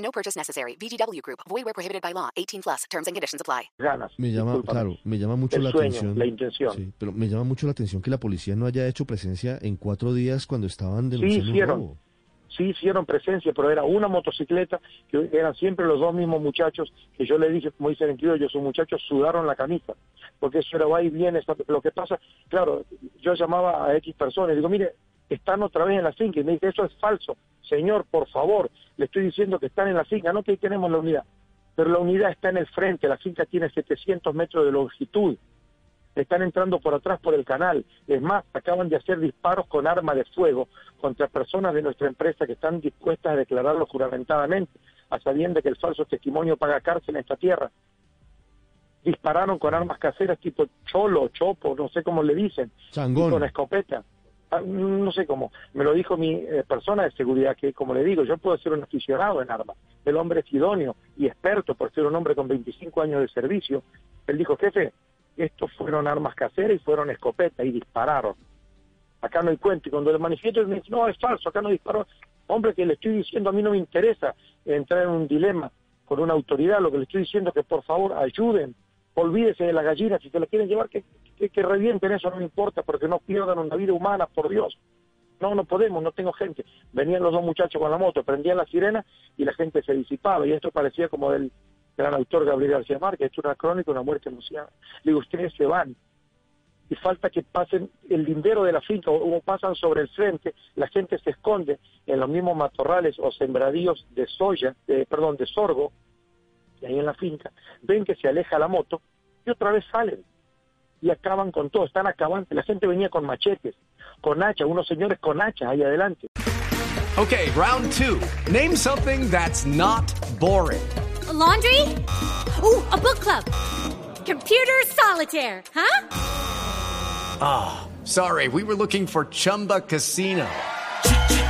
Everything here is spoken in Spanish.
No purchase necessary. VGW Group. Void where prohibited by law. 18 plus. Terms and conditions apply. ganas. Me llama, discúlpame. claro, me llama mucho El la sueño, atención. la intención. Sí, pero me llama mucho la atención que la policía no haya hecho presencia en cuatro días cuando estaban Sí denunciando un hicieron, robo. sí hicieron presencia, pero era una motocicleta, que eran siempre los dos mismos muchachos, que yo le dije, como dicen en criollo, sus muchachos sudaron la camisa, porque eso era va y viene, lo que pasa, claro, yo llamaba a X personas, digo, mire, están otra vez en la finca, y me dice, eso es falso, señor, por favor, le estoy diciendo que están en la finca, no que ahí tenemos la unidad, pero la unidad está en el frente, la finca tiene 700 metros de longitud, están entrando por atrás por el canal. Es más, acaban de hacer disparos con arma de fuego contra personas de nuestra empresa que están dispuestas a declararlo juramentadamente, a sabiendo que el falso testimonio paga cárcel en esta tierra. Dispararon con armas caseras tipo cholo, chopo, no sé cómo le dicen, con escopeta. Ah, No sé cómo. Me lo dijo mi eh, persona de seguridad, que como le digo, yo puedo ser un aficionado en armas. El hombre es idóneo y experto por ser un hombre con 25 años de servicio. Él dijo, jefe, estos fueron armas caseras y fueron escopeta y dispararon. Acá no hay cuento. Y cuando le manifiesto, me dice, no, es falso, acá no disparó. Hombre, que le estoy diciendo, a mí no me interesa entrar en un dilema con una autoridad. Lo que le estoy diciendo es que por favor ayuden. Olvídese de la gallina. Si se la quieren llevar, que, que, revienten eso, no importa, porque no pierdan una vida humana, por Dios. No, no podemos, no tengo gente. Venían los dos muchachos con la moto, prendían la sirena y la gente se disipaba. Y esto parecía como del gran autor Gabriel García Márquez, esto es una crónica, una muerte anunciada. Le digo, ustedes se van. Y falta que pasen el lindero de la finca o, pasan sobre el frente, la gente se esconde en los mismos matorrales o sembradíos de soya, de, perdón, de sorgo, y ahí en la finca, ven que se aleja la moto y otra vez salen y acaban con todo, están acabando. La gente venía con machetes, con hachas, unos señores con hachas ahí adelante. Okay, round two. Name something that's not boring. A laundry? Ooh, a book club. Computer solitaire, huh? Sorry, we were looking for Chumba Casino.